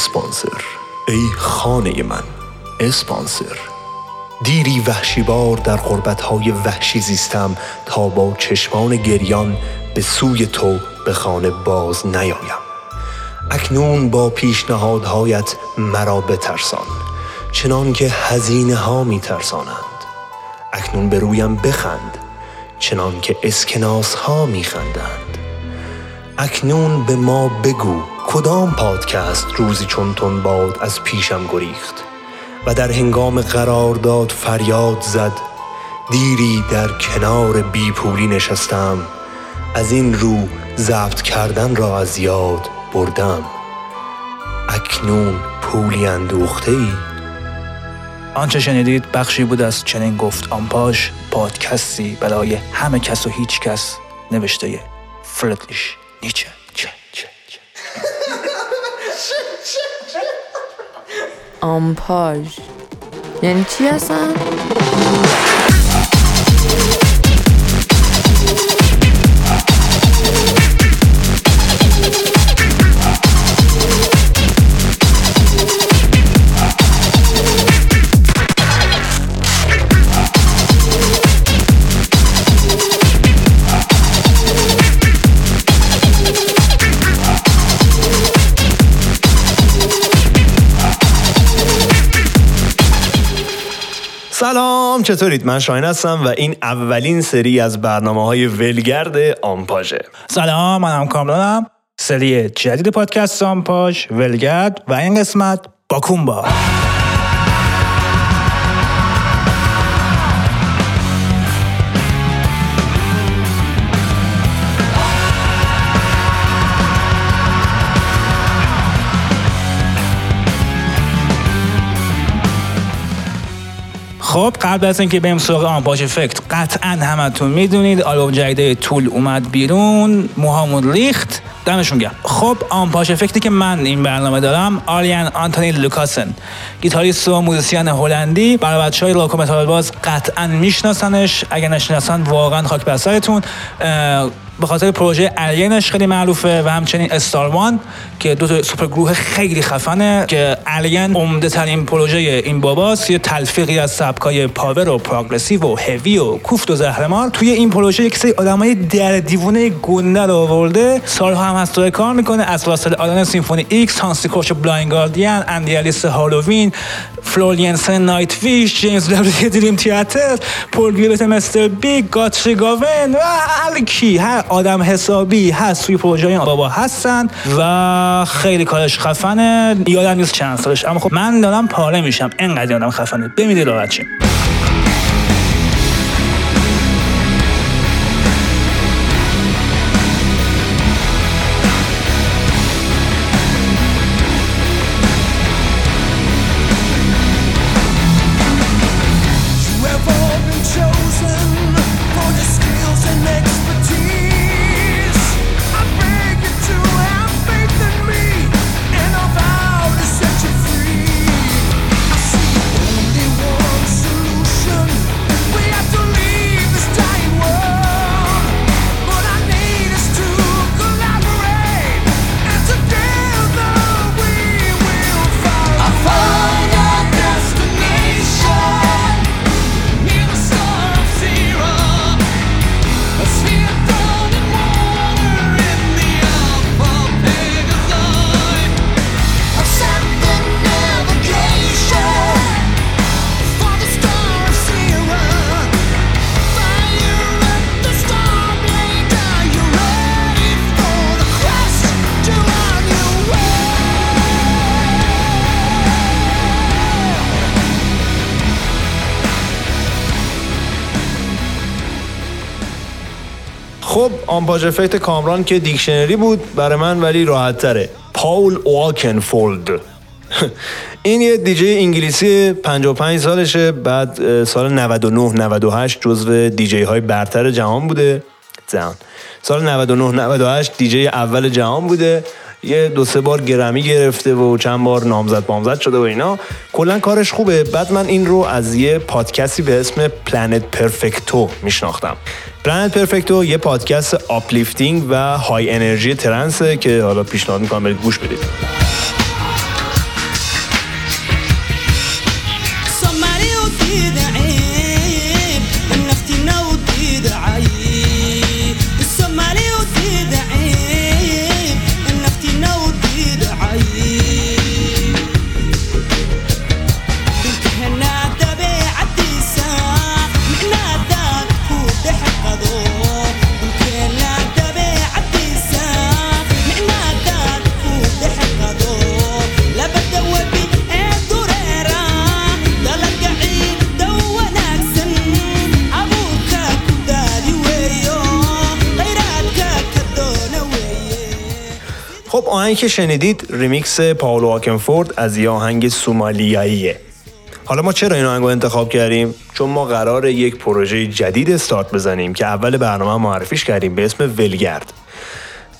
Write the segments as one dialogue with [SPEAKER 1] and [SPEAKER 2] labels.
[SPEAKER 1] اسپانسر. ای خانه من اسپانسر. دیری وحشیبار در قربتهای وحشی زیستم تا با چشمان گریان به سوی تو به خانه باز نیایم. اکنون با پیشنهادهایت مرا بترسان چنان که هزینه ها می ترسانند اکنون به رویم بخند چنان که اسکناس ها می خندند اکنون به ما بگو کدام پادکست روزی چون تون باد از پیشم گریخت و در هنگام قرارداد فریاد زد دیری در کنار بیپولی نشستم از این رو ضبط کردن را از یاد بردم. اکنون پولی اندوخته ای؟
[SPEAKER 2] آنچه شنیدید بخشی بود از چنین گفت آمپاژ پادکستی برای همه کس و هیچ کس نوشته فردریش نیچه چه چه چه.
[SPEAKER 3] آمپاژ یعنی چی هستن؟
[SPEAKER 1] چطورید؟ من شاین هستم و این اولین سری از برنامه های ولگرد آمپاژه.
[SPEAKER 2] سلام منم کامرانم. سری جدید پادکست آمپاژ ولگرد و این قسمت باکومبا خب قبل از اینکه بریم سراغ آمپاژ effect قطعا همتون می‌دونید آلبوم جدید Tool اومد بیرون موهامون ریخت دمشون گرم. خب آمپاژ effect ی که من این برنامه دارم Arjen Anthony Lucassen گیتاریست و موزیسین هلندی برای بچه های باز قطعا میشناسنش اگر نشناسن واقعا خاک بر سرتون به خاطر پروژه Ayreon ش خیلی معروفه و همچنین Star One که دو تا سوپر گروه خیلی خفنه که Ayreon عمده ترین پروژه این باباست. یه تلفیقی از سبکای power و progressive و heavy و کوفت و زهرمار. توی این پروژه یک سری آدمای در دیوونه گنده رو آورده. سالها هم هست کار می‌کنه. از Russell Allen Symphony X Hansi Kürsch Blind Guardian Andi Deris Helloween Floor Jansen Nightwish James Dream Theater Paul Gilbert Mr. Big Guthrie Govan و هر کی هر آدم حسابی هست توی پروژه این بابا هستن و خیلی کارش خفنه یادم نیست چند سالش. اما خب من دارم پاره میشم. انقدر آدم خفنه. بمیدید راحت
[SPEAKER 1] خب آمپاژ effect کامران که دیکشنری بود برای من ولی راحت تره Paul Oakenfold این یه دیجی انگلیسی 55 سالشه بعد سال 99 98 جزو دیجی های برتر جهان بوده. زن. سال 99 98 دیجی اول جهان بوده. یه دو سه بار گرمی گرفته و چند بار نامزد بامزد شده و اینا. کلا کارش خوبه. بعد من این رو از یه پادکستی به اسم Planet Perfecto میشناختم. Planet Perfecto یه پادکست uplifting و high energy trance ه که حالا پیشنهاد می‌کنم برید گوش بدید. خب آهنگی که شنیدید remix Paul Oakenfold از یه آهنگ سومالیاییه. حالا ما چرا این آهنگ رو انتخاب کردیم؟ چون ما قرار یک پروژه جدید استارت بزنیم که اول برنامه معرفیش کردیم به اسم ولگرد.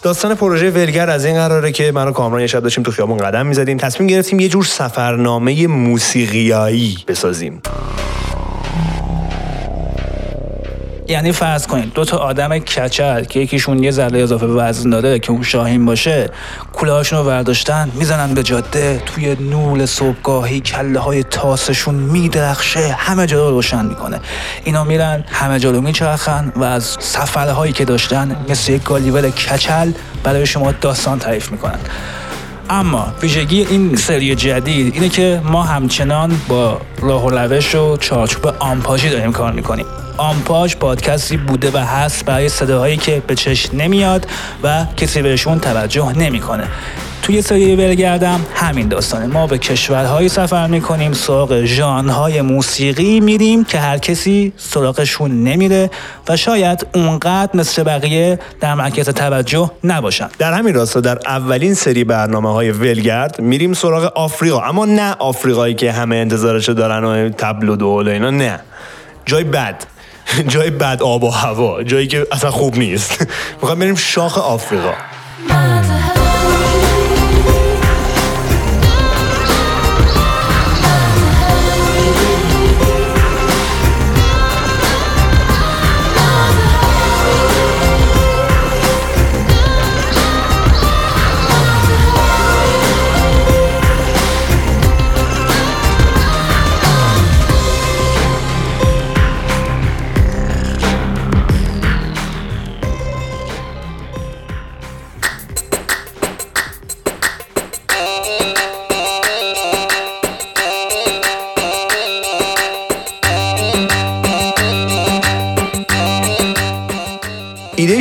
[SPEAKER 1] داستان پروژه ولگرد از این قراره که من و کامران یه شب داشتیم تو خیابون قدم می‌زدیم تصمیم گرفتیم یه جور سفرنامه موسیقیایی بسازیم.
[SPEAKER 2] یعنی فرض کنید دو تا آدم کچل که یکیشون یه ذره اضافه وزن داره که اون شاهین باشه کلاهاشون رو برداشتن می‌زنن به جاده توی نور صبحگاهی کله های تاسشون میدرخشه همه جا رو روشن می‌کنه. اینا میرن همه جا رو میچرخن و از سفرهایی که داشتن مثل یک گالیول کچل برای شما داستان تعریف می‌کنن. اما ویژگی این سری جدید اینه که ما همچنان با راه و روش و چارچوب آمپاژی داریم کار می‌کنیم. آمپاژ پادکستی بوده و هست برای صداهایی که به چشم نمیاد و کسی بهشون توجه نمی‌کنه. توی سری ولگردم همین داستانه ما به کشورهایی سفر می‌کنیم سراغ ژانرهای موسیقی میریم که هر کسی سراغشون نمیره و شاید اونقدر مثل بقیه در مرکز توجه نباشن.
[SPEAKER 1] در همین راستا در اولین سری برنامه های ولگرد میریم سراغ آفریقا. اما نه آفریقایی که همه انتظارشو دارن و تبل و دول و اینا نه. جای بد. جای بد آب و هوا. جایی که اصلا خوب نیست. می‌خوایم بریم شاخ آفریقا.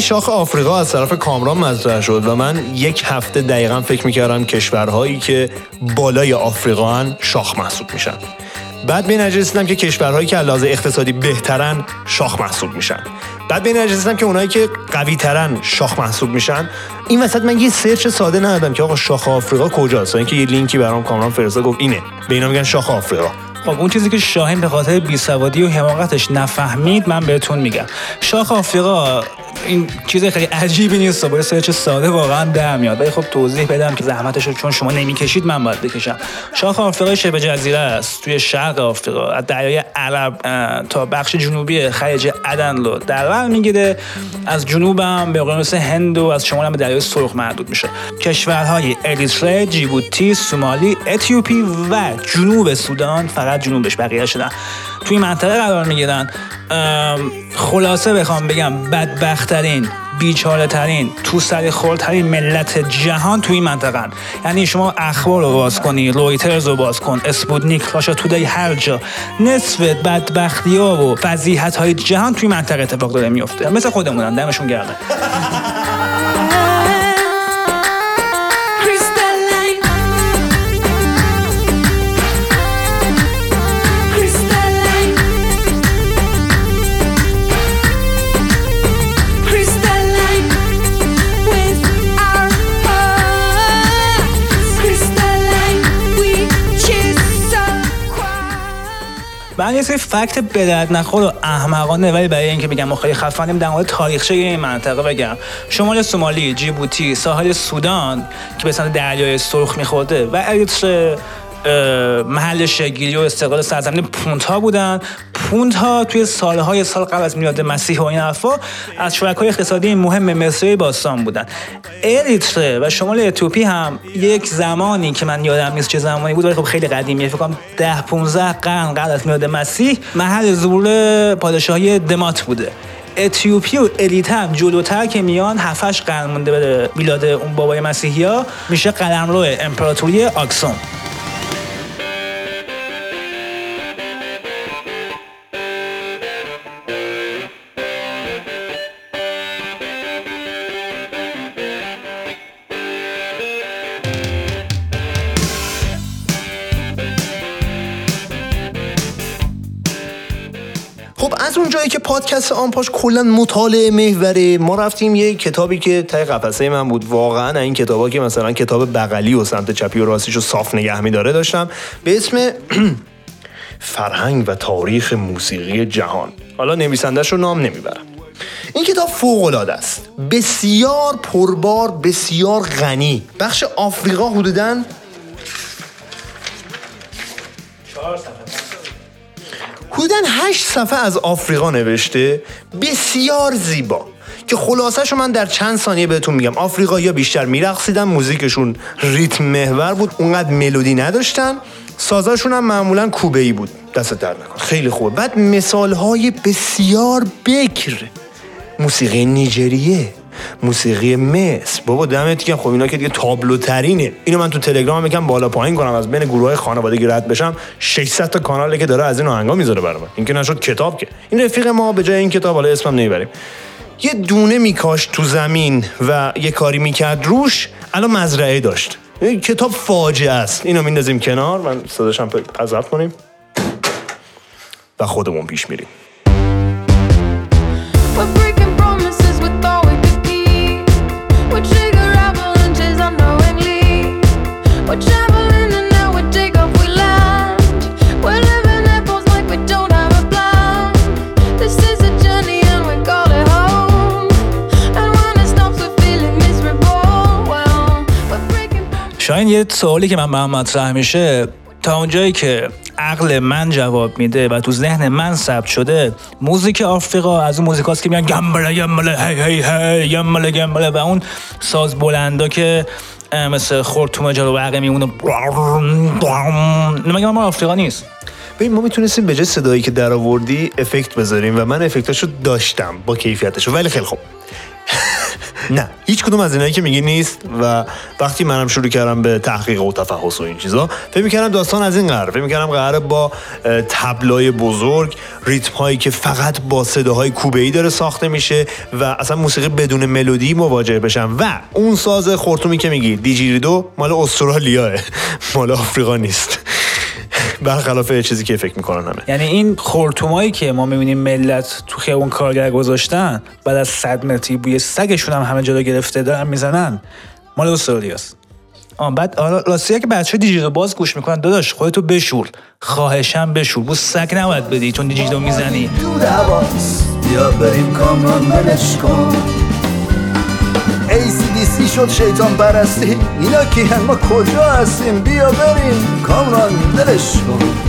[SPEAKER 1] شاخ آفریقا از طرف کامران مطرح شد و من یک هفته دقیقا فکر می‌کردم کشورهایی که بالای آفریقا هن شاخ محسوب میشن. بعد به این نتیجه رسیدم که کشورهایی که علاوه اقتصادی بهترن شاخ محسوب میشن. بعد به این نتیجه رسیدم که اونایی که قوی ترن شاخ محسوب میشن. این وسط من یه سرچ ساده ندادم که آقا شاخ آفریقا کجاست؟ اینکه یه لینکی برام کامران فرستاد گفت اینه. به اینا میگن شاخ آفریقا.
[SPEAKER 2] خب اون چیزی که شاهین به خاطر بیسوادی و حماقتش نفهمید من بهتون میگم. شاخ آفریقا این چیز خیلی عجیبی نیست با سرچ ساده واقعا در میاد. ولی خب توضیح بدم که زحمتش رو چون شما نمی‌کشید من باید بکشم. شاخ آفریقا شبه جزیره است توی شرق آفریقا از دریای عرب تا بخش جنوبی خلیج عدن رو در بر می‌گیره. از جنوب هم به اقیانوس هند و از شمال هم به دریای سرخ محدود میشه. کشورهای اریتره جیبوتی سومالی اتیوپی و جنوب سودان فقط جنوبش بقیه شدن. توی منطقه قرار می‌گیرن. خلاصه بخوام بگم بدبختترین بیچاره ترین تو سر خورترین ملت جهان توی این منطقه یعنی شما اخبار رو باز کنی رویترز رو باز کن اسپوتنیک راشا تودای هر جا. نصف بدبختی ها و فضیحت های جهان توی منطقه اتفاق داره میفته مثل خودمونن دمشون گرمه. یه سری فکت به درد نخور و احمقانه ولی برای اینکه بگم ما خیلی خفنیم در مورد تاریخچه این منطقه بگم. شمال سومالی جیبوتی ساحل سودان که به سمت دریای سرخ میخورده و اریتره محل شگیری و استقلال سرزمین پونت ها بودن. پونت ها توی سالهای سال قبل از میلاد مسیح و این حرفا از شرکای اقتصادی مهم مصری باستان بودن. اریتره و شمال اتیوپی هم یک زمانی که من یادم نیست چه زمانی بود ولی خب خیلی قدیمیه. فکر کنم 10 15 قرن قبل از میلاد مسیح محل ظهور پادشاهی دمات بوده. اتیوپی و الیت هم جلوتر که میان هفتش قرن مونده به میلاد اون بابای مسیحی ها میشه قلمرو امپراتوری آکسوم
[SPEAKER 1] خب از اون جایی که پادکست آنپاش کلا مطالعه محوره ما رفتیم یه کتابی که تای قفسه من بود. واقعا این کتابا که مثلا کتاب بغلی و سمت چپی و راستیش رو صاف نگه میداره داشتم به اسم فرهنگ و تاریخ موسیقی جهان. حالا نویسندش رو نام نمی‌برم. این کتاب فوق العاده است. بسیار پربار بسیار غنی. بخش آفریقا حدوداً حدودا هشت صفحه از آفریقا نوشته بسیار زیبا که خلاصش رو من در چند ثانیه بهتون میگم. آفریقایی‌ها بیشتر میرقصیدن موزیکشون ریتم محور بود اونقدر ملودی نداشتن. سازاشون هم معمولا کوبه ای بود. دست درد نکن. خیلی خوبه. بعد مثال های بسیار بکر. موسیقی نیجریه. موسیقی مصر بابا دمت گرم. خب اینا که دیگه تابلو ترینه اینو من تو تلگرام یکم بالا پایین کنم. از بین گروه های خانوادگی رد بشم. 600 تا کاناله که داره از این آهنگا می‌ذاره برام. این که نشد کتاب که. این رفیق ما به جای این کتاب حالا اسمم نمی‌بریم. یه دونه میکاشت تو زمین و یه کاری می‌کرد روش الان مزرعه داشت. این کتاب فاجعه است. اینو میندازیم کنار. من صداشم پذرت کنیم. و خودمون پیش میریم.
[SPEAKER 2] شاید یه سوالی که من به هم مطرح میشه تا اونجایی که عقل من جواب میده و تو ذهن من ثبت شده موزیک آفریقا از اون موزیکاست که میگن گمبله گمبله هی هی هی گمبله گمبله و اون ساز بلندا که مثل خورتوم جلو برقه میمونه. مگه ما آفریقا نیست؟
[SPEAKER 1] ببین ما می‌تونستیم به جای صدایی که در آوردی افکت بذاریم و من افکتاشو داشتم با کیفیتشو. ولی خیلی خوب. نه هیچ کدوم از اینایی که میگی نیست و وقتی منم شروع کردم به تحقیق و تفحص و این چیزا فکر می‌کردم داستان از این قرار فکر می‌کردم قراره با تبلای بزرگ ریتم هایی که فقط با صداهای کوبه ای داره ساخته میشه و اصلا موسیقی بدون ملودی مواجه بشم. و اون ساز خورتومی که میگی دیجیریدو مال استرالیاه مال آفریقا نیست. برخلاف چیزی که فکر می‌کنن همه.
[SPEAKER 2] یعنی این خورتومایی که ما می‌بینیم ملت تو خیابون کارگر گذاشتن بعد از صد متری بوی سگشون هم همه جلو گرفته دارن می‌زنن مال استرالیاست آه بعد راستی که بچه دیجی رو باز گوش می‌کنن داداش خودتو بشور. خواهشم بشور. بو سگ نباید بدی چون دیجی رو می‌زنی.
[SPEAKER 4] بیا بریم کامران ولش کن. ACDC شد شیطان پرستی. اینا که ما کجا هستیم؟ بیا بریم. کامران ولش کن.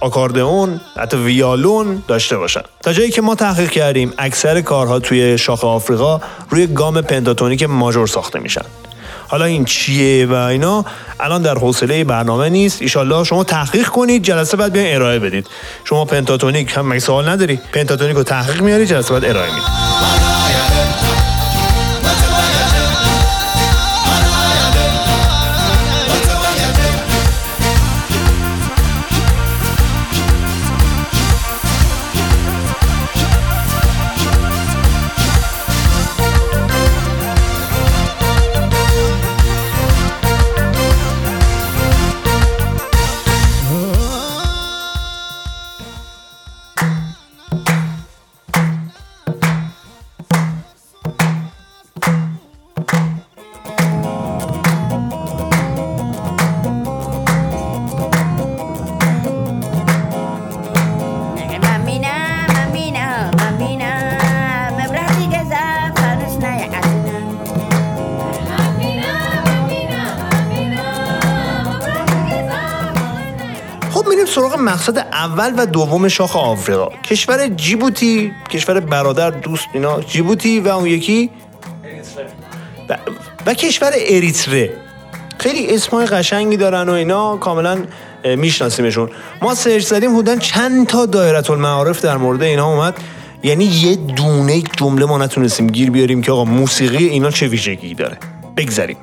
[SPEAKER 1] آکاردئون حتی ویالون داشته باشن. تا جایی که ما تحقیق کردیم اکثر کارها توی شاخ آفریقا روی گام پنتاتونیک ماژور ساخته میشن. حالا این چیه و اینا؟ الان در حوصله برنامه نیست. ایشالله شما تحقیق کنید جلسه بعد بیاین ارائه بدید. شما پنتاتونیک هم مگه سوال نداری؟ پنتاتونیک رو تحقیق میاری جلسه بعد ارائه می‌دید مقصد اول و دوم شاخ آفریقا. کشور جیبوتی کشور برادر دوست اینا. جیبوتی و اون یکی؟ و, و کشور اریتره. خیلی اسمای قشنگی دارن و اینا کاملا میشناسیمشون. ما سرچ زدیم حدودا چند تا دایره المعارف در مورد اینا اومد. یعنی یه دونه جمله ما نتونستیم گیر بیاریم که آقا موسیقی اینا چه ویژگی داره. بگذریم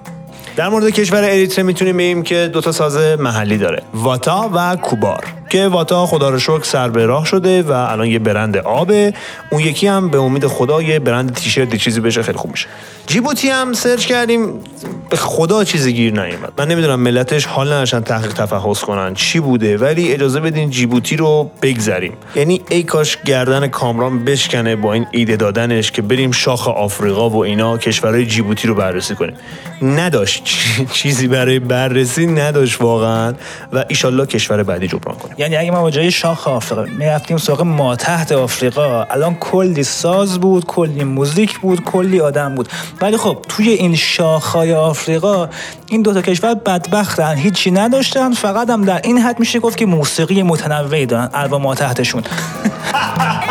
[SPEAKER 1] در مورد کشور اریتره می‌تونیم بگیم که دو تا ساز محلی داره. واتا و کوبار. که واتا خدا رو شکر سر به راه شده و الان یه برند آبه. اون یکی هم به امید خدا یه برند تیشرت چیزی بشه خیلی خوب میشه. جیبوتی هم سرچ کردیم. به خدا چیزی گیر نیومد. من نمی‌دونم ملتش حال نداشتن تحقیق تفحص کنن. چی بوده؟ ولی اجازه بدین جیبوتی رو بگذریم. یعنی ای کاش گردن کامران بشکنه با این ایده دادنش که بریم شاخ آفریقا و اینا کشورهای جیبوتی رو بررسی کنیم. نداشت. چیزی برای بررسی نداشت واقعا. و ایشالله کشور بعدی جبران کنیم.
[SPEAKER 5] یعنی اگه ما با جای شاخ آفریقا می‌رفتیم سراغ ما تحت آفریقا الان کلی ساز بود کلی موزیک بود کلی آدم بود. ولی خب توی این شاخهای آفریقا این دوتا کشور بدبختن هیچی نداشتن. فقط هم در این حد میشه گفت که موسیقی متنوعی دارن الوا ما تحتشون.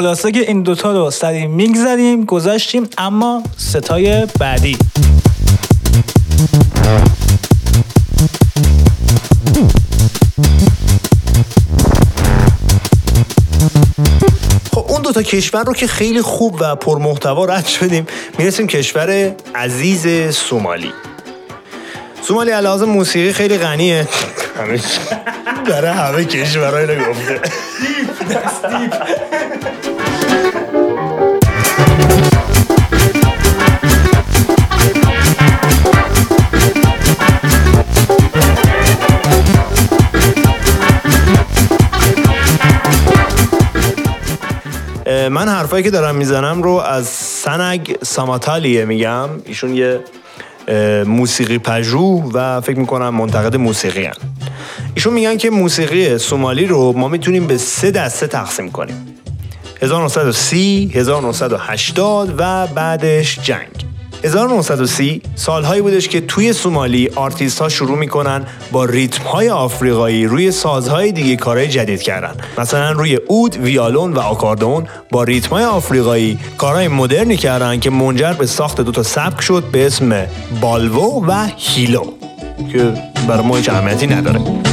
[SPEAKER 5] خلاصه که این دوتا رو سریع میگذریم گذاشتیم اما ستای بعدی.
[SPEAKER 1] خب اون دوتا کشور رو که خیلی خوب و پرمحتوا رد شدیم می‌رسیم کشور عزیز سومالی. سومالی علاوه موسیقی خیلی غنیه. برای همه کشورهای رو گفته. من حرفایی که دارم می‌زنم رو از سنگ ساماتالیه میگم ایشون یه موسیقی پژوه و فکر می‌کنم منتقد موسیقی هن. ایشون میگن که موسیقی سومالی رو ما می‌تونیم به سه دسته تقسیم کنیم. 1930 1980 و بعدش جنگ. 1930 سالهایی بودش که توی سومالی آرتیست ها شروع می‌کنن با ریتم های آفریقایی روی سازهای دیگه کارهای جدید کردن. مثلا روی عود، ویالون و آکاردئون با ریتم های آفریقایی کارهای مدرنی کردن که منجر به ساخت دو تا سبک شد به اسم بالوو و هیلو که برای ما هیچ نداره.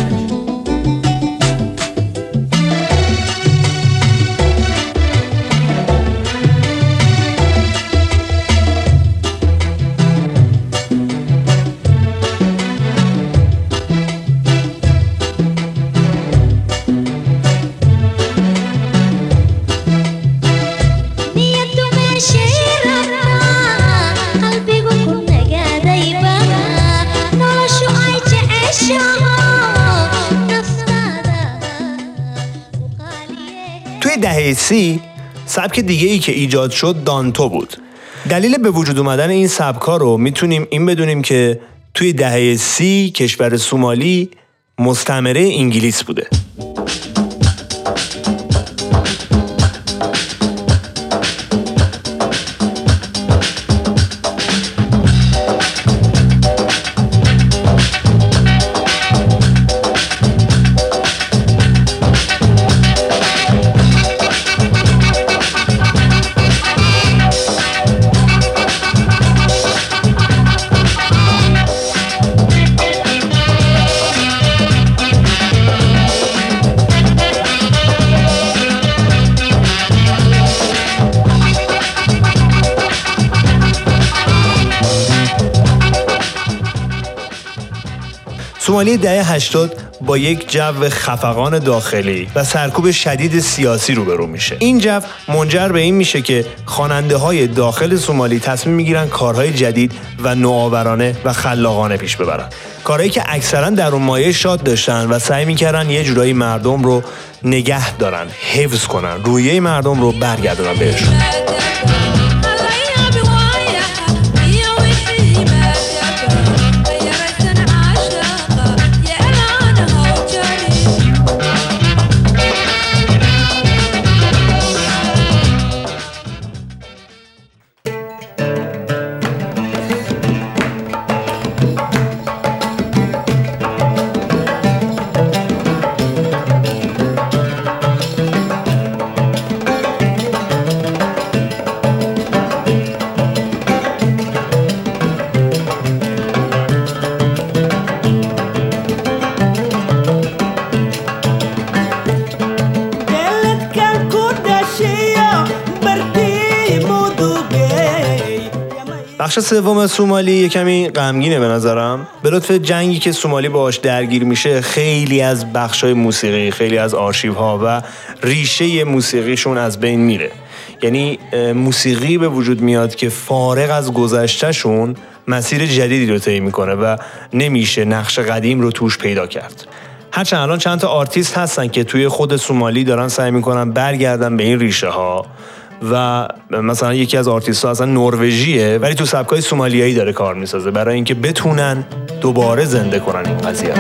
[SPEAKER 1] سی سبک دیگه ای که ایجاد شد دانتو بود. دلیل به وجود اومدن این سبکا رو می‌تونیم این بدونیم که توی دهه سی کشور سومالی مستعمره انگلیس بوده. سومالی دهه 80 با یک جو خفقان داخلی و سرکوب شدید سیاسی روبرو میشه. این جو منجر به این میشه که خواننده های داخل سومالی تصمیم می‌گیرن کارهای جدید و نوآورانه و خلاقانه پیش ببرن. کارهایی که اکثرا در اون مایه شاد داشتن و سعی می‌کردن یه جورایی مردم رو نگه دارن حفظ کنن رویه مردم رو برگردونن بهشون. بخش سوم سومالی یه کمی غمگینه به نظرم. به لطف جنگی که سومالی باهاش درگیر میشه خیلی از بخشای موسیقی خیلی از آرشیو ها و ریشه موسیقیشون از بین میره. یعنی موسیقی به وجود میاد که فارغ از گذشتهشون مسیر جدیدی رو طی می‌کنه و نمیشه نقش قدیم رو توش پیدا کرد. هرچند الان چند تا آرتیست هستن که توی خود سومالی دارن سعی می‌کنن برگردن به این ریشه ها و مثلا یکی از آرتیست ها اصلا نروژیه ولی تو سبکای سومالیایی داره کار می‌سازه. برای اینکه بتونن دوباره زنده کنن این قضیه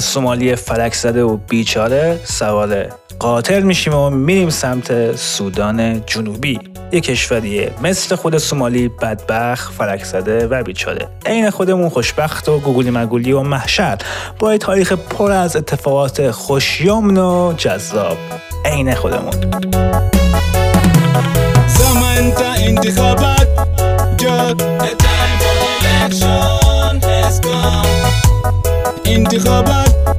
[SPEAKER 2] از سومالی فلک زده و بیچاره سوار قاطر میشیم و میریم سمت سودان جنوبی. یه کشوریه مثل خود سومالی بدبخت فلک زده و بیچاره. عین خودمون خوشبخت و گوگولی مگولی و محشر. با تاریخ پر از اتفاقات خوشیمن و جذاب. عین خودمون.
[SPEAKER 6] انتخابات جد The time for election الانتخابات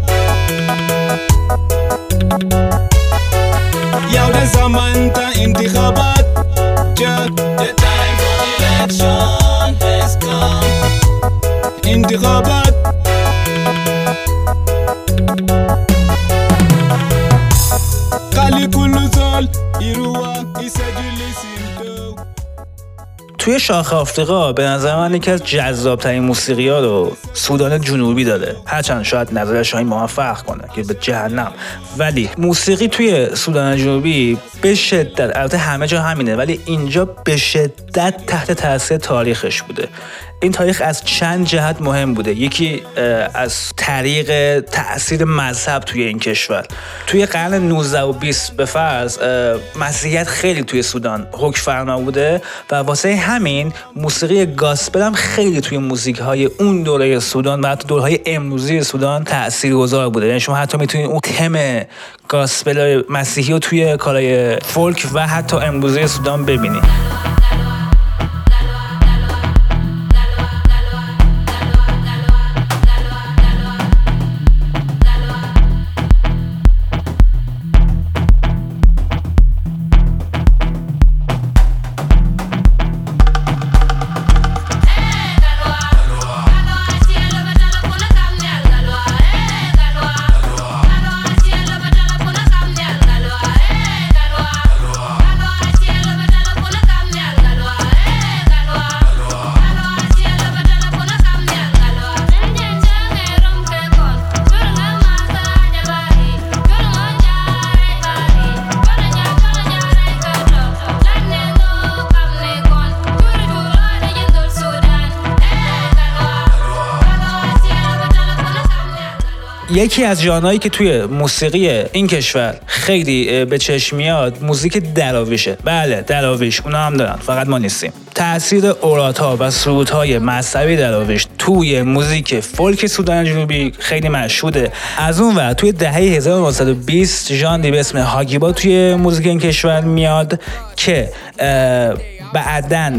[SPEAKER 2] توی شاخ آفریقا به نظر من یکی از جذابترین موسیقی ها رو سودان جنوبی داره هرچند شاید نظرش های ما فرق کنه که به جهنم. ولی موسیقی توی سودان جنوبی به شدت البته همه جا همینه ولی اینجا به شدت تحت تاثیر تاریخش بوده. این تاریخ از چند جهت مهم بوده. یکی از طریق تاثیر مذهب توی این کشور. توی قرن 19 و 20 به فرض مسیحیت خیلی توی سودان حکم فرما بوده و واسه همین موسیقی گاسپل هم خیلی توی موزیک های اون دوره سودان و حتی دوره های امروزی سودان تأثیر گذار بوده. یعنی شما حتی می‌تونید اون تم گاسپل مسیحی رو توی کارهای فولک و حتی امروزی سودان ببینید. یکی از ژانرهایی که توی موسیقی این کشور خیلی به چشم میاد موزیک دراویشه بله دراویش اونا هم دارن فقط ما نیستیم. تاثیر ها و سرود های مذهبی دراویش توی موزیک فولک سودان جنوبی خیلی مشهوده. از اون ور توی دهه 1920 ژانری به اسم هاگیبا توی موزیک این کشور میاد که اه، بعداً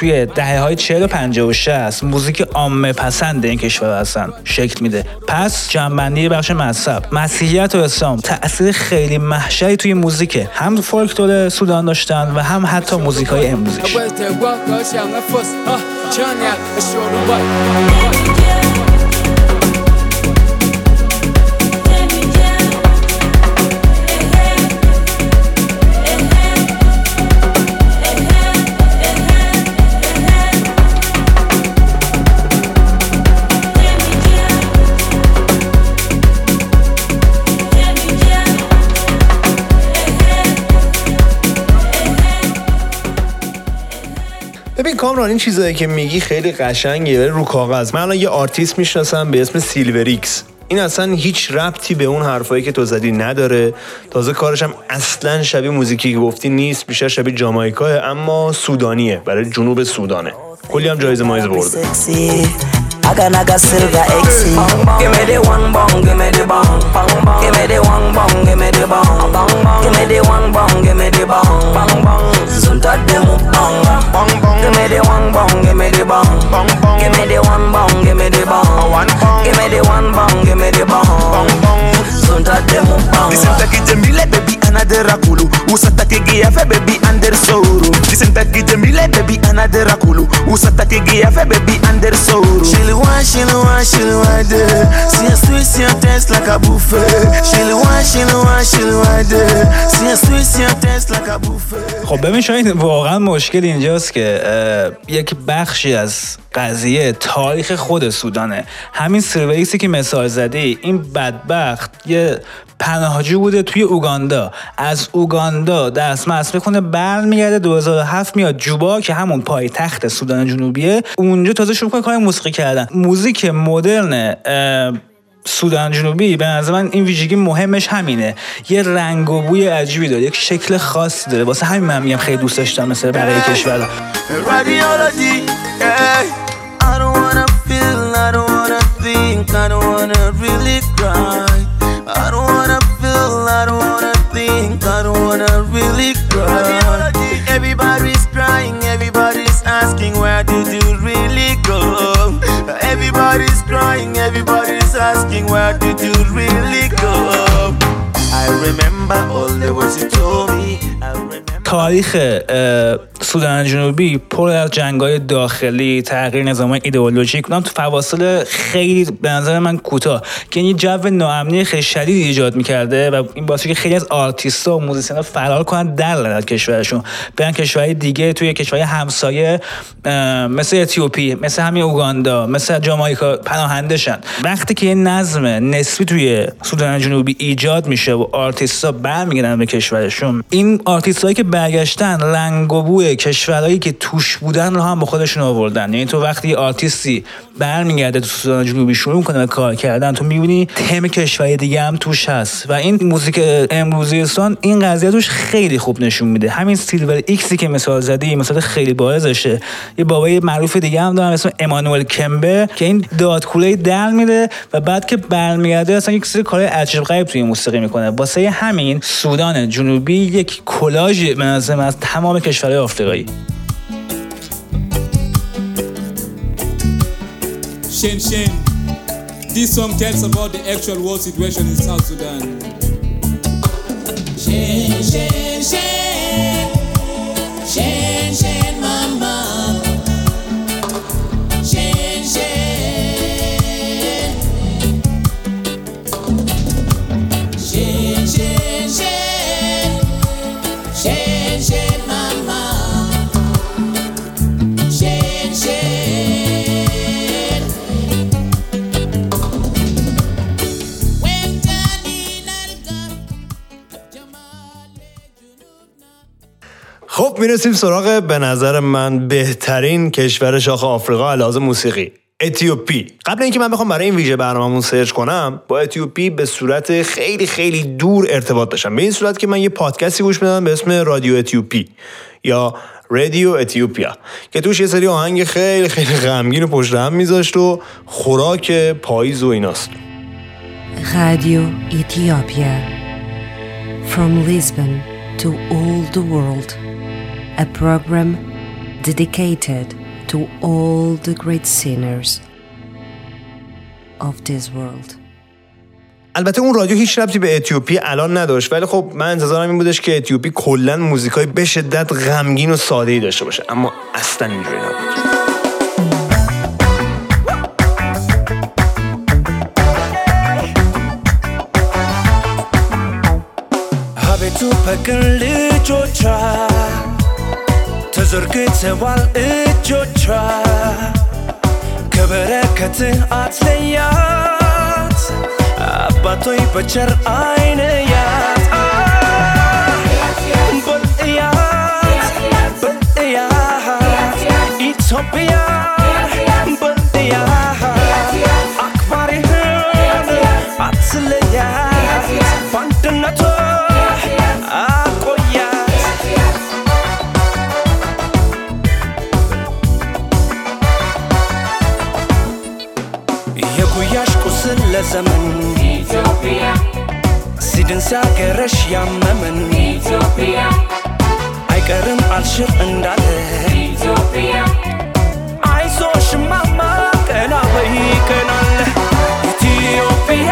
[SPEAKER 2] توی دهه های 40 و 50 و 60 موزیک عامه پسند این کشور هستن. شکل میده. پس جمع‌بندی بخش مذهب مسیحیت و اسلام تاثیر خیلی محشری توی موزیک. هم فولکلور سودان داشتن و هم حتی موزیک های امروزیش
[SPEAKER 1] کامران این چیزایی که میگی خیلی قشنگه رو کاغذ. من الان یه آرتیست می‌شناسم به اسم سیلوریکس این اصلا هیچ ربطی به اون حرفایی که تو زدی نداره. تازه کارش هم اصلا شبیه موزیکی که گفتی نیست بیشتر شبیه جامائیکاه اما سودانیه. برای جنوب سودانه. کلی هم جایزه مایز برده.
[SPEAKER 7] Naga naga silver XC. Give me the one bong, give me the bong. Bong bong. Give me the one bong, give me the bong. Bong bong. Give me the one bong, give me the bong. Bong bong. Zunta demu bong. Bong bong. Give me the one bong, give me the bong. Bong bong. Give me the one bong, give me the bong. One bong. Give me the one bong, give me the bong. Bong bong. Zunta demu bong.
[SPEAKER 8] Disenta ki jemile baby another rakulu Usata ki giafe baby under souru Disenta ki jemile baby another rakulu Usata ki giafe baby under souru
[SPEAKER 7] Shili one, shili one, shili one day. See a sweet, see a taste like a buffet. Shili one, shili one, shili one day. See a sweet, see a taste like a buffet.
[SPEAKER 2] خب ببین شاید واقعا مشکل اینجاست که یک بخشی از قضیه تاریخ خود سودانه همین سرویسی که مثال زدی این بدبخت یه پناهجو بوده توی اوگاندا. از اوگاندا دست مست می‌کنه برمیگرده. 2007 میاد جوبا که همون پایتخت سودان جنوبیه. اونجا تازه شروع کنه کار موسیقی کردن. موزیک مدرن سودان جنوبی به نظر من این ویژگی مهمش همینه. یه رنگ و بوی عجیبی داره. یک شکل خاصی داره. واسه همین من میگم خیلی دوست داشتم مثل بقیه کشورها.
[SPEAKER 7] Radiology, yeah. I don't wanna feel, I don't wanna think, I don't wanna really cry. Wanna really. Radiology, everybody's crying, everybody's asking where did you really go? Everybody's crying, everybody's asking where did you really go? I remember all the words you told me. I.
[SPEAKER 2] تاریخ سودان جنوبی پر از جنگای داخلی تغییر نظام ایدئولوژیک اونم تو فواصل خیلی به نظر من کوتاه. که این جو ناامنی خیلی شدید ایجاد می‌کرده و این باعث که خیلی از آرتیستا و موزیسینا فرار کنن در کشورشون. برن کشورهای دیگه توی کشورهای همسایه مثل اتیوپی مثل همین اوگاندا مثل جامائیکا پناهنده شن. وقتی که یه نظم نسبی توی سودان جنوبی ایجاد میشه و آرتیستا برمیگردن به کشورشون این آرتیستایی که برگشتن رنگ و بوی کشورهایی که توش بودن رو هم با خودشون آوردن. یعنی تو وقتی آرتیستی برمیگرده تو سودان جنوبی شروع می‌کنه به کار کردن تو می‌بینی تم کشورهای دیگه هم توش هست. و این موزیک امروزی سودان این قضیه توش خیلی خوب نشون میده. همین Silver X ی که مثال زدی مثال خیلی بارزشه. یه بابای معروف دیگه هم دارم اسم امانوئل کمبه که این دادکوله در میره و بعد که برمیگرده اصلا یک سری کار عجیب غریب توی موسیقی می‌کنه. واسه همین سودان جنوبی یک کلاژ به نظر من از تمام کشورهای آفریقایی
[SPEAKER 6] Shen Shen. This song tells about the actual war situation in South Sudan. Shen Shen Shen. Shen Shen
[SPEAKER 1] می‌رسیم سراغ به نظر من بهترین کشور شاخ آفریقا علاوه موسیقی اتیوپی قبل اینکه من بخوام برای این ویژه برنامه‌مون search کنم با اتیوپی به صورت خیلی خیلی دور ارتباط داشتم به این صورت که من یه پادکستی گوش می‌دادم به اسم رادیو اتیوپی یا Radio Ethiopia که توش یه سری آهنگ خیلی خیلی غمگین و پشت هم میذاشت و خوراک پاییز و ایناست
[SPEAKER 9] Radio Ethiopia. From Lisbon to all the world. a program dedicated to all the great sinners of this world.
[SPEAKER 1] البته اون رادیو هیچ ربطی به اتیوپی الان نداشت ولی خب من انتظارم این بودش که اتیوپی کلا موزیکای به شدت غمگین و ساده ای داشته باشه اما اصلا اینجوری نبود
[SPEAKER 10] Girl, little child ዘርግተዋል እጆቿ ከበረከት አትለያት። አባቶይ በቸር አይነ ያት። በእያት በእያት ኢትዮጵያ! ሲያገረሽ ያመመን ኢትዮጵያ። አይቀርም አልሽር እንዳለ ኢትዮጵያ። አይዞሽ ማማ ቀና በይ ቀናለ ኢትዮጵያ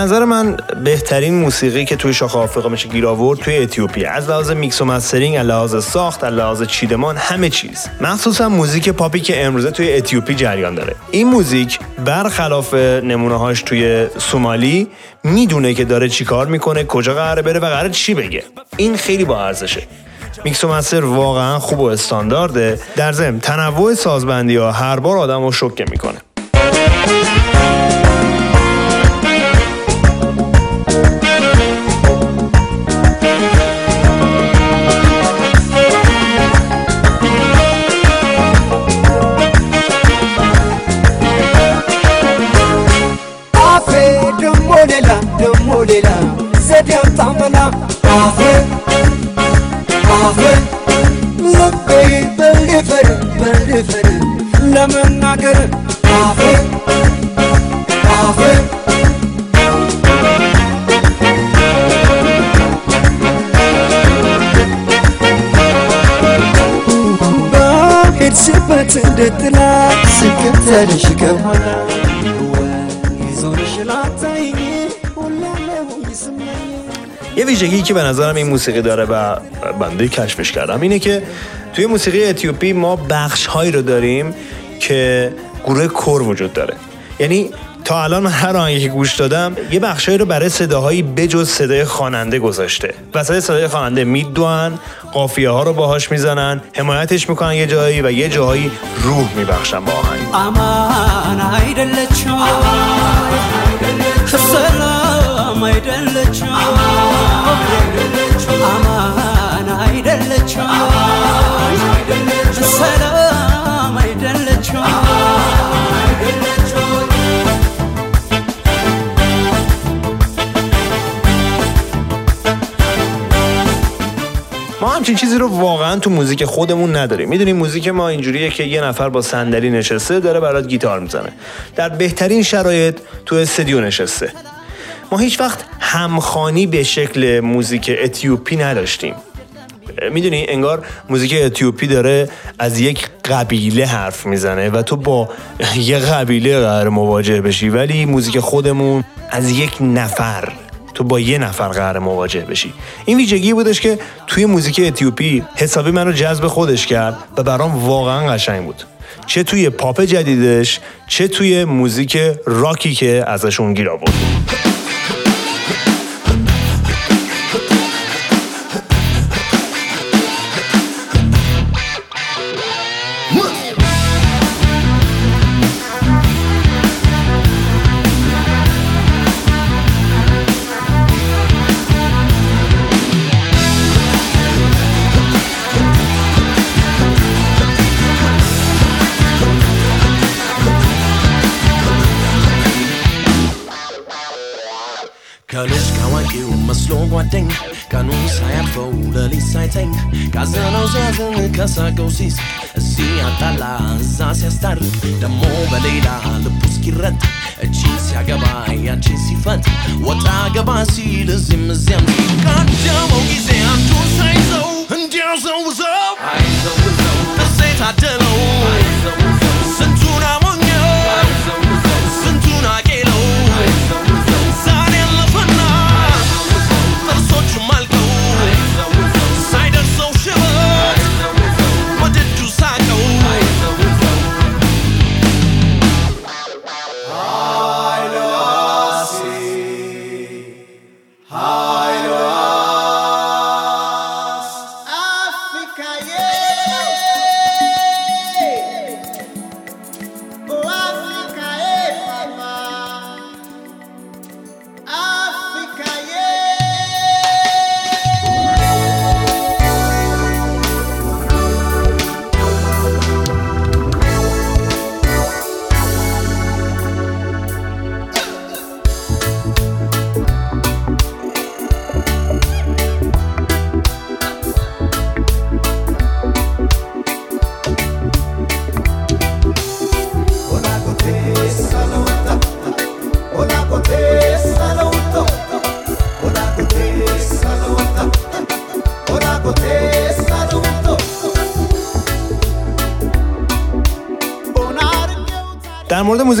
[SPEAKER 1] نظر من بهترین موسیقی که توی شاخ آفریقا میشه گیر آورد توی اتیوپی از لحاظ میکس و mastering از لحاظ ساخت از لحاظ چیدمان همه چیز. مخصوصا موزیک پاپی که امروزه توی اتیوپی جریان داره. این موزیک برخلاف نمونه هاش توی سومالی می‌دونه که داره چیکار می‌کنه کجا قراره بره و قراره چی بگه. این خیلی با ارزشه. میکس و master واقعا خوب و استاندارده. در ضمن تنوع سازبندی ها هر بار آدم رو شوکه می‌کنه. ویژگی که به نظرم این موسیقی داره و بنده کشفش کردم اینه که توی موسیقی اتیوپی ما بخش هایی رو داریم که گروه کور وجود داره. یعنی تا الان هر آهنگی که گوش دادم یه بخشایی رو برای صداهایی بجز صدای خواننده گذاشته. وسط صدای خواننده میدوان قافیه ها رو باهاش می‌زنن حمایتش می‌کنن یه جایی و یه جایی روح میبخشن با آهنگ.
[SPEAKER 10] አማን አይደለችም ሰላም አይደለችም አማን አይደለችም ሰላም አይደለችም
[SPEAKER 1] ما همچین چیزی رو واقعا تو موزیک خودمون نداریم میدونیم موزیک ما اینجوریه که یه نفر با صندلی نشسته داره برات گیتار میزنه در بهترین شرایط تو استدیو نشسته ما هیچ وقت همخوانی به شکل موزیک اتیوپی نداشتیم. می‌دونی انگار موزیک اتیوپی داره از یک قبیله حرف می‌زنه و تو با یه قبیله قرار مواجه بشی ولی موزیک خودمون از یک نفر تو با یه نفر قرار مواجه بشی. این ویژگی بودش که توی موزیک اتیوپی حسابی من رو جذب خودش کرد و برام واقعا قشنگ بود. چه توی پاپ جدیدش چه توی موزیک راکی که ازشون گیر آورد.
[SPEAKER 11] ሳይተኝ ካዘነው ሲያዝን ከሳቀው ሲስ እዚህ ያጣላ እዛ ሲያስታርቅ ደሞ በሌላ ልቡ እስኪረጥ እቺን ሲያገባ ያቺን ሲፈት ወጣ ገባ ሲል እዚህም እዚያም ቀደመው ጊዜ አንዱን ሳይዘው እንዲያው ዘውዘው እሴት አደለው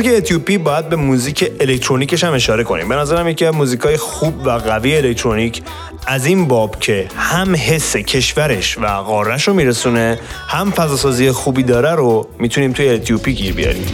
[SPEAKER 1] موزیک اتیوپی باید به موزیک الکترونیکش هم اشاره کنیم. به نظرم یکی از موزیکای خوب و قوی الکترونیک از این باب که هم حس کشورش و قارش رو میرسونه هم فضاسازی خوبی داره رو می‌تونیم توی اتیوپی گیر بیاریم.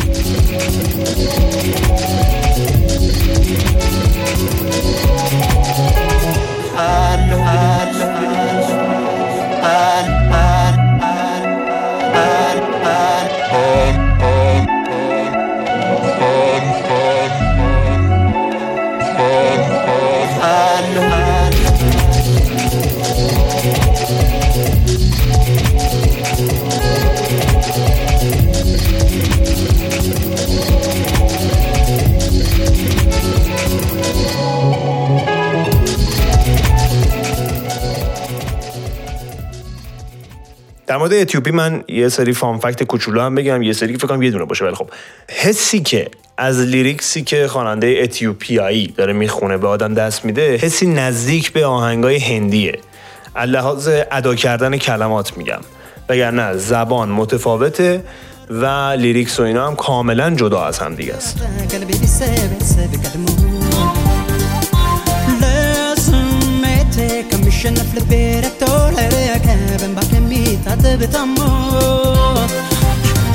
[SPEAKER 1] در مورد اتیوپی من یه سری fun fact کوچولو هم بگم یه سری فکر کنم یه دونه باشه ولی خب حسی که از lyrics ی که خواننده اتیوپیایی داره می‌خونه به آدم دست میده حسی نزدیک به آهنگای هندیه. لحاظ ادا کردن کلمات میگم. وگرنه زبان متفاوته و lyrics و اینا هم کاملا جدا از هم دیگه است.
[SPEAKER 10] ከሚታጠብ ታሞ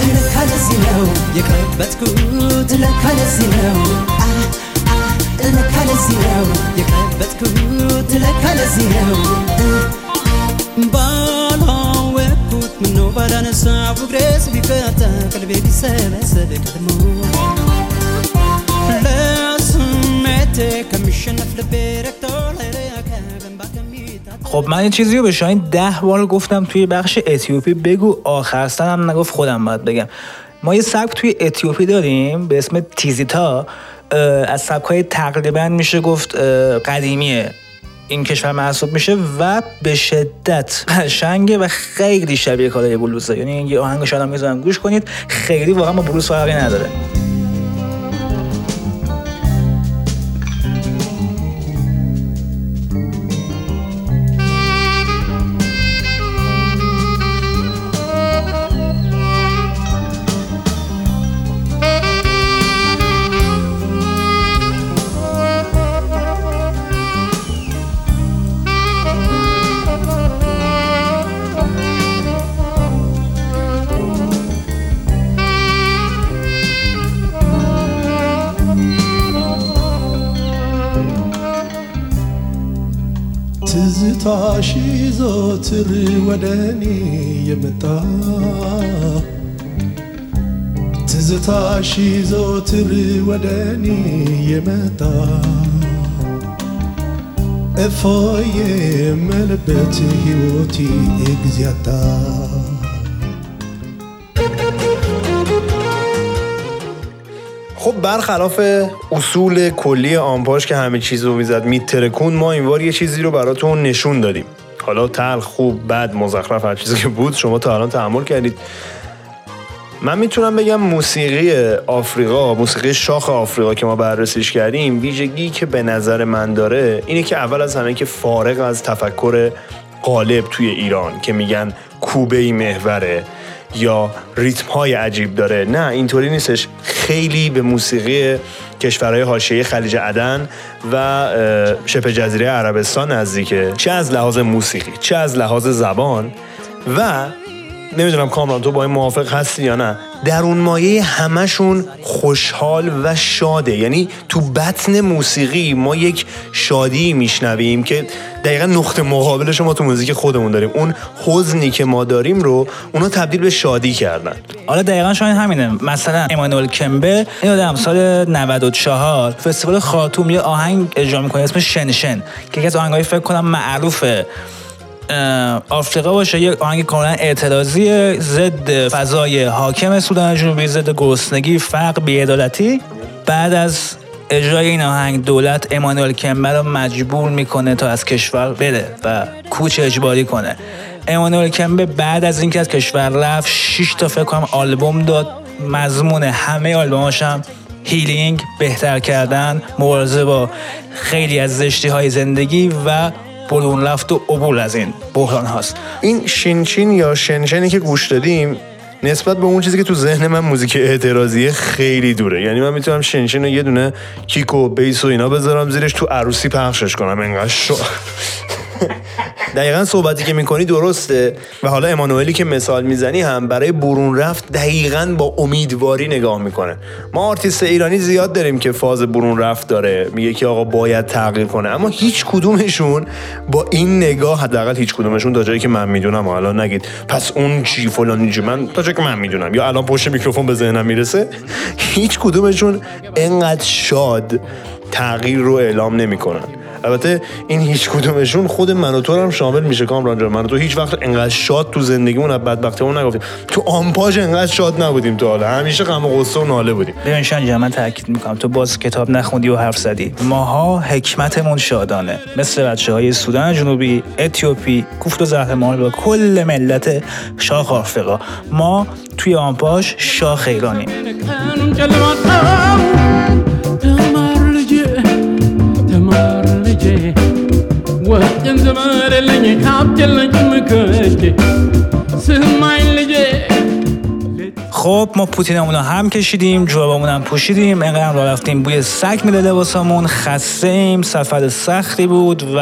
[SPEAKER 10] ለካ ለዚህ ነው የቀረበትኩት። ለካ ለዚህ ነው ለካ ለዚህ ነው የቀረበትኩት። ለካ ለዚህ ነው ባላወቅኩት ምነው ባላነሳው እግሬስ ቢፈታ ቀልቤ ቢሰበሰብ ቀድሞ። ለስሜቴ ከሚሸነፍ ልቤ
[SPEAKER 2] خب من یه چیزی رو به شاهین ده بار گفتم توی بخش اتیوپی بگو آخرستن هم نگفت خودم باید بگم. ما یه سبک توی اتیوپی داریم به اسم تیزیتا از سبک های تقریبا میشه گفت قدیمیه این کشور محسوب میشه و به شدت قشنگه و خیلی شبیه کارهای بلوزه. یعنی یه آهنگ هم می‌ذارم گوش کنید خیلی واقعا با بلوز فرقی نداره.
[SPEAKER 12] ትዝታሽ ዘወትር ወደ እኔ የመጣ እፎይ የምልበት ሕይወቴ እግዚአታ
[SPEAKER 1] خب برخلاف اصول کلی آمپاژ که همه چیز رو میزد میترکون ما اینوار یه چیزی رو براتون نشون دادیم حالا تلخ خوب بد مزخرف هر چیزی که بود شما تا الان تحمل کردید من می‌تونم بگم موسیقی آفریقا موسیقی شاخ آفریقا که ما بررسیش کردیم ویژگی که به نظر من داره اینه که اول از همه که فارغ از تفکر قالب توی ایران که میگن کوبه ای محوره یا ریتم های عجیب داره. نه اینطوری نیستش. خیلی به موسیقی کشورهای حاشیه خلیج عدن و شبه جزیره عربستان نزدیکه. چه از لحاظ موسیقی چه از لحاظ زبان و نمی‌دونم کامران تو با این موافق هستی یا نه. در اون مایه همشون خوشحال و شاده. یعنی تو بطن موسیقی ما یک شادی میشنویم که دقیقا نقطه مقابلش ما تو موزیک خودمون داریم. اون حزنی که ما داریم رو اونا تبدیل به شادی کردن.
[SPEAKER 2] حالا دقیقا شاید همینه. مثلا امانوئل کمبه این آدم سال 94 فستیوال خاتوم یه آهنگ اجرا می‌کنه اسمش شنشن که یکی از آهنگای فکر کنم معروف اه، آفریقا باشه یه آهنگ کاملا اعتراضی ضد فضای حاکم سودان جنوبی ضد گرسنگی فقر بیعدالتی. بعد از اجرای این آهنگ دولت امانوئل کمبه رو مجبور می‌کنه تا از کشور بره و کوچ اجباری کنه. امانوئل کمبه بعد از اینکه از کشور رفت 6 تا فکر کنم آلبوم داد. مضمون همه آلبوماش هم healing بهتر کردن مبارزه با خیلی از زشتی های زندگی و برون رفت و عبور از این بحران هاست.
[SPEAKER 1] این شینشین یا شنشنی که گوش دادیم نسبت به اون چیزی که تو ذهن من موزیک اعتراضیه خیلی دوره. یعنی من می‌تونم شنشین رو یه دونه kick و bass و اینا بذارم زیرش تو عروسی پخشش کنم. انقدر شاد. دقیقا صحبتی که می‌کنی درسته. و حالا امانوئلی که مثال می‌زنی هم برای برون رفت دقیقا با امیدواری نگاه می‌کنه. ما آرتیست ایرانی زیاد داریم که فاز برون رفت داره. میگه که آقا باید تغییر کنه. اما هیچ کدومشون با این نگاه حداقل هیچ کدومشون تا جایی که من می‌دونم و الان نگید. پس اون چی فلانی چی؟ من تا جایی که من می‌دونم. یا الان پشت میکروفون به ذهنم می‌رسه. هیچ کدومشون انقدر شاد تغییر رو اعلام نمی‌کنن. البته این هیچ کدومشون خود من و تو هم شامل میشه کامران جان. من و تو هیچ وقت انقدر شاد تو زندگیمون از بدبختیمون نگفتیم. تو آمپاژ انقدر شاد نبودیم تو حالا. همیشه غم و غصه و ناله بودیم.
[SPEAKER 2] ببین شان من تاکید می‌کنم. تو باز کتاب نخوندی و حرف زدی. ماها حکمتمون شادانه. مثل بچه های سودان جنوبی اتیوپی کوفت و زهرمال و کل ملت شاخ آفریقا. ما توی آمپاژ شاخ ایرانیم.
[SPEAKER 13] ወጥን ዝመረለኝ ካብት የለኝ ምክጅ ስማኝ ልጄ
[SPEAKER 2] خب ما پوتینمون رو هم کشیدیم جورابمون هم پوشیدیم اینقدر هم راه رفتیم بوی سگ میده لباسامون خسته ایم سفر سختی بود و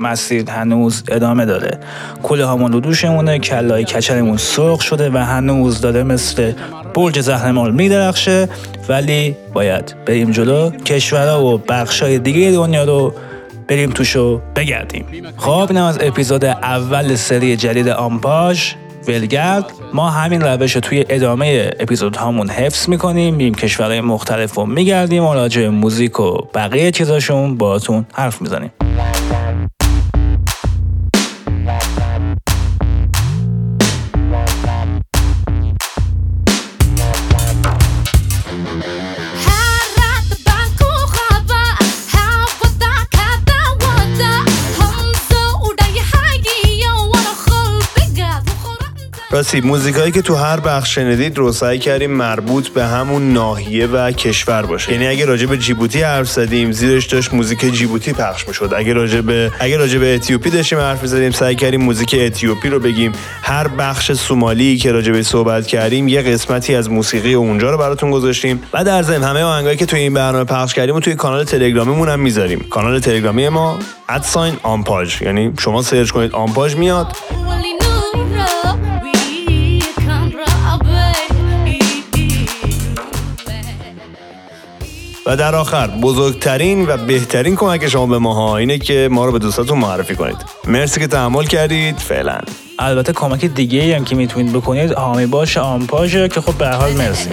[SPEAKER 2] مسیر هنوز ادامه داره. کله هامون رو دوشمونه کلای کچلمون سرخ شده و هنوز داره مثل برج زهرمال میدرخشه. ولی باید بریم جلو کشورها و بخشای دیگه دنیا رو بریم توشو بگردیم. خب اینم از اپیزود اول سری جدید آمپاژ. ولگرد ما همین روش رو توی ادامه اپیزود هامون حفظ می‌کنیم میریم کشورهای مختلف رو میگردیم و راجع موزیک و بقیه چیزاشون باهاتون حرف می‌زنیم.
[SPEAKER 1] راستی موزیکایی که تو هر بخش شنیدید رو سعی کردیم مربوط به همون ناحیه و کشور باشه. یعنی اگه راجع به جیبوتی حرف زدیم زیرش داشت موزیک جیبوتی پخش می‌شد. اگه راجع به اگه راجع به اتیوپی داشتیم حرف زدیم سعی کردیم موزیک اتیوپی رو بگیم. هر بخش سومالی که راجع به صحبت کردیم یه قسمتی از موسیقی اونجا رو براتون گذاشتیم. و در ضمن همه آهنگایی که توی این برنامه پخش کردیم و توی کانال تلگرامیمون هم می‌ذاریم. کانال تلگرامی ما at sign آمپاژ یعنی شما سرچ کنید آمپاژ میاد. و در آخر بزرگترین و بهترین کمک شما به ماها اینه که ما رو به دوستاتون معرفی کنید. مرسی که تحمل کردید. فعلا.
[SPEAKER 2] البته کمک دیگه هم که می‌تونید بکنید حامی باش آمپاژ که خب به حال مرسی.